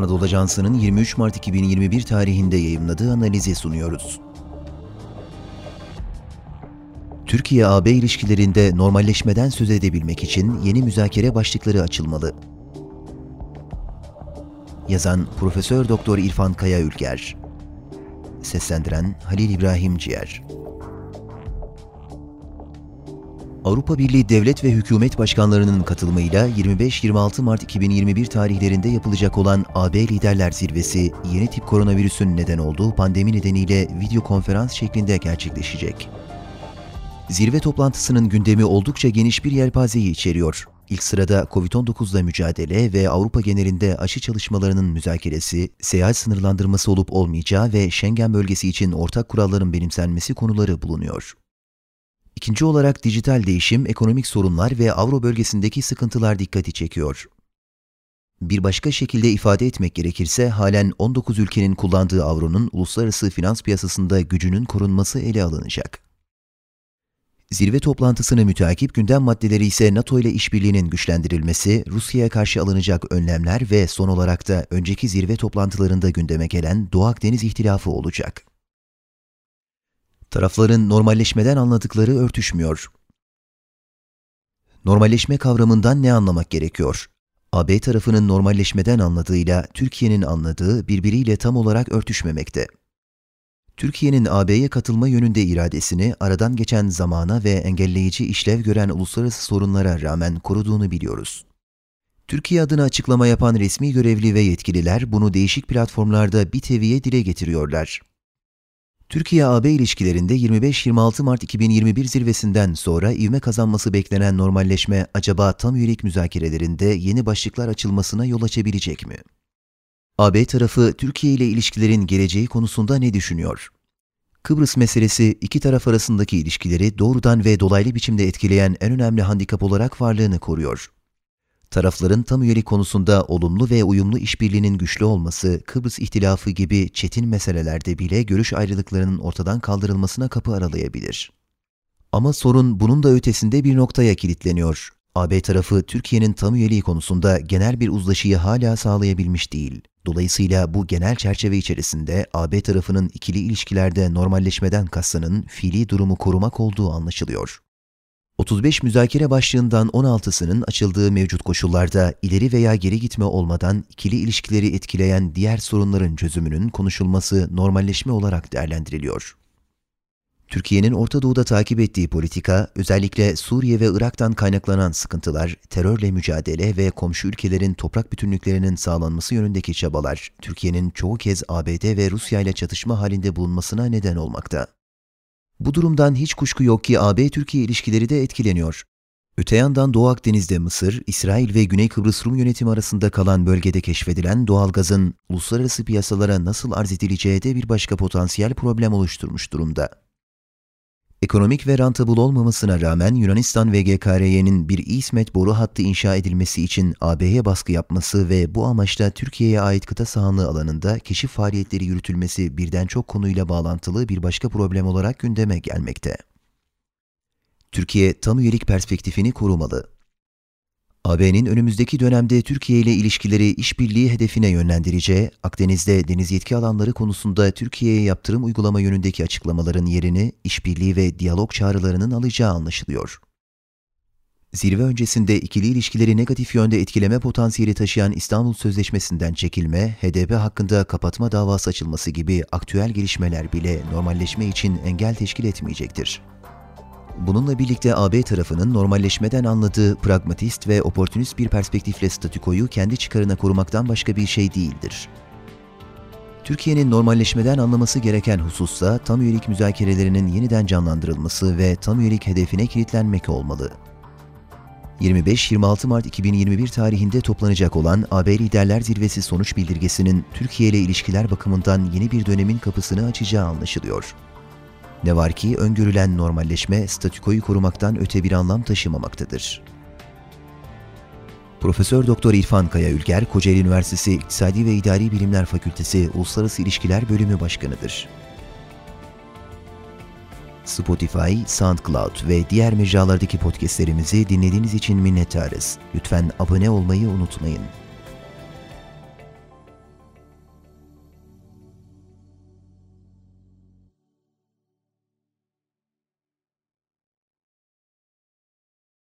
Anadolu Ajansı'nın 23 Mart 2021 tarihinde yayımladığı analizi sunuyoruz. Türkiye-AB ilişkilerinde normalleşmeden söz edebilmek için yeni müzakere başlıkları açılmalı. Yazan Profesör Doktor İrfan Kaya Ülger Seslendiren Halil İbrahim Ciğer Avrupa Birliği devlet ve hükümet başkanlarının katılımıyla 25-26 Mart 2021 tarihlerinde yapılacak olan AB Liderler Zirvesi, yeni tip koronavirüsün neden olduğu pandemi nedeniyle video konferans şeklinde gerçekleşecek. Zirve toplantısının gündemi oldukça geniş bir yelpazeyi içeriyor. İlk sırada COVID-19 ile mücadele ve Avrupa genelinde aşı çalışmalarının müzakeresi, seyahat sınırlandırması olup olmayacağı ve Schengen bölgesi için ortak kuralların benimsenmesi konuları bulunuyor. İkinci olarak dijital değişim, ekonomik sorunlar ve Avro bölgesindeki sıkıntılar dikkati çekiyor. Bir başka şekilde ifade etmek gerekirse halen 19 ülkenin kullandığı avronun uluslararası finans piyasasında gücünün korunması ele alınacak. Zirve toplantısını müteakip gündem maddeleri ise NATO ile işbirliğinin güçlendirilmesi, Rusya'ya karşı alınacak önlemler ve son olarak da önceki zirve toplantılarında gündeme gelen Doğu Akdeniz ihtilafı olacak. Tarafların normalleşmeden anladıkları örtüşmüyor. Normalleşme kavramından ne anlamak gerekiyor? AB tarafının normalleşmeden anladığıyla Türkiye'nin anladığı birbiriyle tam olarak örtüşmemekte. Türkiye'nin AB'ye katılma yönünde iradesini aradan geçen zamana ve engelleyici işlev gören uluslararası sorunlara rağmen koruduğunu biliyoruz. Türkiye adına açıklama yapan resmi görevli ve yetkililer bunu değişik platformlarda bir teviye dile getiriyorlar. Türkiye-AB ilişkilerinde 25-26 Mart 2021 zirvesinden sonra ivme kazanması beklenen normalleşme acaba tam üyelik müzakerelerinde yeni başlıklar açılmasına yol açabilecek mi? AB tarafı Türkiye ile ilişkilerin geleceği konusunda ne düşünüyor? Kıbrıs meselesi iki taraf arasındaki ilişkileri doğrudan ve dolaylı biçimde etkileyen en önemli handikap olarak varlığını koruyor. Tarafların tam üyelik konusunda olumlu ve uyumlu işbirliğinin güçlü olması, Kıbrıs ihtilafı gibi çetin meselelerde bile görüş ayrılıklarının ortadan kaldırılmasına kapı aralayabilir. Ama sorun bunun da ötesinde bir noktaya kilitleniyor. AB tarafı Türkiye'nin tam üyeliği konusunda genel bir uzlaşıyı hala sağlayabilmiş değil. Dolayısıyla bu genel çerçeve içerisinde AB tarafının ikili ilişkilerde normalleşmeden kastının fiili durumu korumak olduğu anlaşılıyor. 35 müzakere başlığından 16'sının açıldığı mevcut koşullarda ileri veya geri gitme olmadan ikili ilişkileri etkileyen diğer sorunların çözümünün konuşulması normalleşme olarak değerlendiriliyor. Türkiye'nin Orta Doğu'da takip ettiği politika, özellikle Suriye ve Irak'tan kaynaklanan sıkıntılar, terörle mücadele ve komşu ülkelerin toprak bütünlüklerinin sağlanması yönündeki çabalar, Türkiye'nin çoğu kez ABD ve Rusya ile çatışma halinde bulunmasına neden olmakta. Bu durumdan hiç kuşku yok ki AB-Türkiye ilişkileri de etkileniyor. Öte yandan Doğu Akdeniz'de Mısır, İsrail ve Güney Kıbrıs Rum yönetimi arasında kalan bölgede keşfedilen doğalgazın uluslararası piyasalara nasıl arz edileceği de bir başka potansiyel problem oluşturmuş durumda. Ekonomik ve rantabul olmamasına rağmen Yunanistan ve GKRY'nin bir İsmet boru hattı inşa edilmesi için AB'ye baskı yapması ve bu amaçla Türkiye'ye ait kıta sahanlığı alanında keşif faaliyetleri yürütülmesi birden çok konuyla bağlantılı bir başka problem olarak gündeme gelmekte. Türkiye tam üyelik perspektifini korumalı. AB'nin önümüzdeki dönemde Türkiye ile ilişkileri işbirliği hedefine yönlendireceği, Akdeniz'de deniz yetki alanları konusunda Türkiye'ye yaptırım uygulama yönündeki açıklamaların yerini işbirliği ve diyalog çağrılarının alacağı anlaşılıyor. Zirve öncesinde ikili ilişkileri negatif yönde etkileme potansiyeli taşıyan İstanbul Sözleşmesi'nden çekilme, HDP hakkında kapatma davası açılması gibi aktüel gelişmeler bile normalleşme için engel teşkil etmeyecektir. Bununla birlikte AB tarafının normalleşmeden anladığı pragmatist ve oportunist bir perspektifle statükoyu kendi çıkarına korumaktan başka bir şey değildir. Türkiye'nin normalleşmeden anlaması gereken husussa tam üyelik müzakerelerinin yeniden canlandırılması ve tam üyelik hedefine kilitlenmek olmalı. 25-26 Mart 2021 tarihinde toplanacak olan AB Liderler Zirvesi sonuç bildirgesinin Türkiye ile ilişkiler bakımından yeni bir dönemin kapısını açacağı anlaşılıyor. Ne var ki öngörülen normalleşme statükoyu korumaktan öte bir anlam taşımamaktadır. Profesör Doktor İrfan Kaya Ülger, Kocaeli Üniversitesi İktisadi ve İdari Bilimler Fakültesi Uluslararası İlişkiler Bölümü Başkanıdır. Spotify, SoundCloud ve diğer mecralardaki podcastlerimizi dinlediğiniz için minnettarız. Lütfen abone olmayı unutmayın.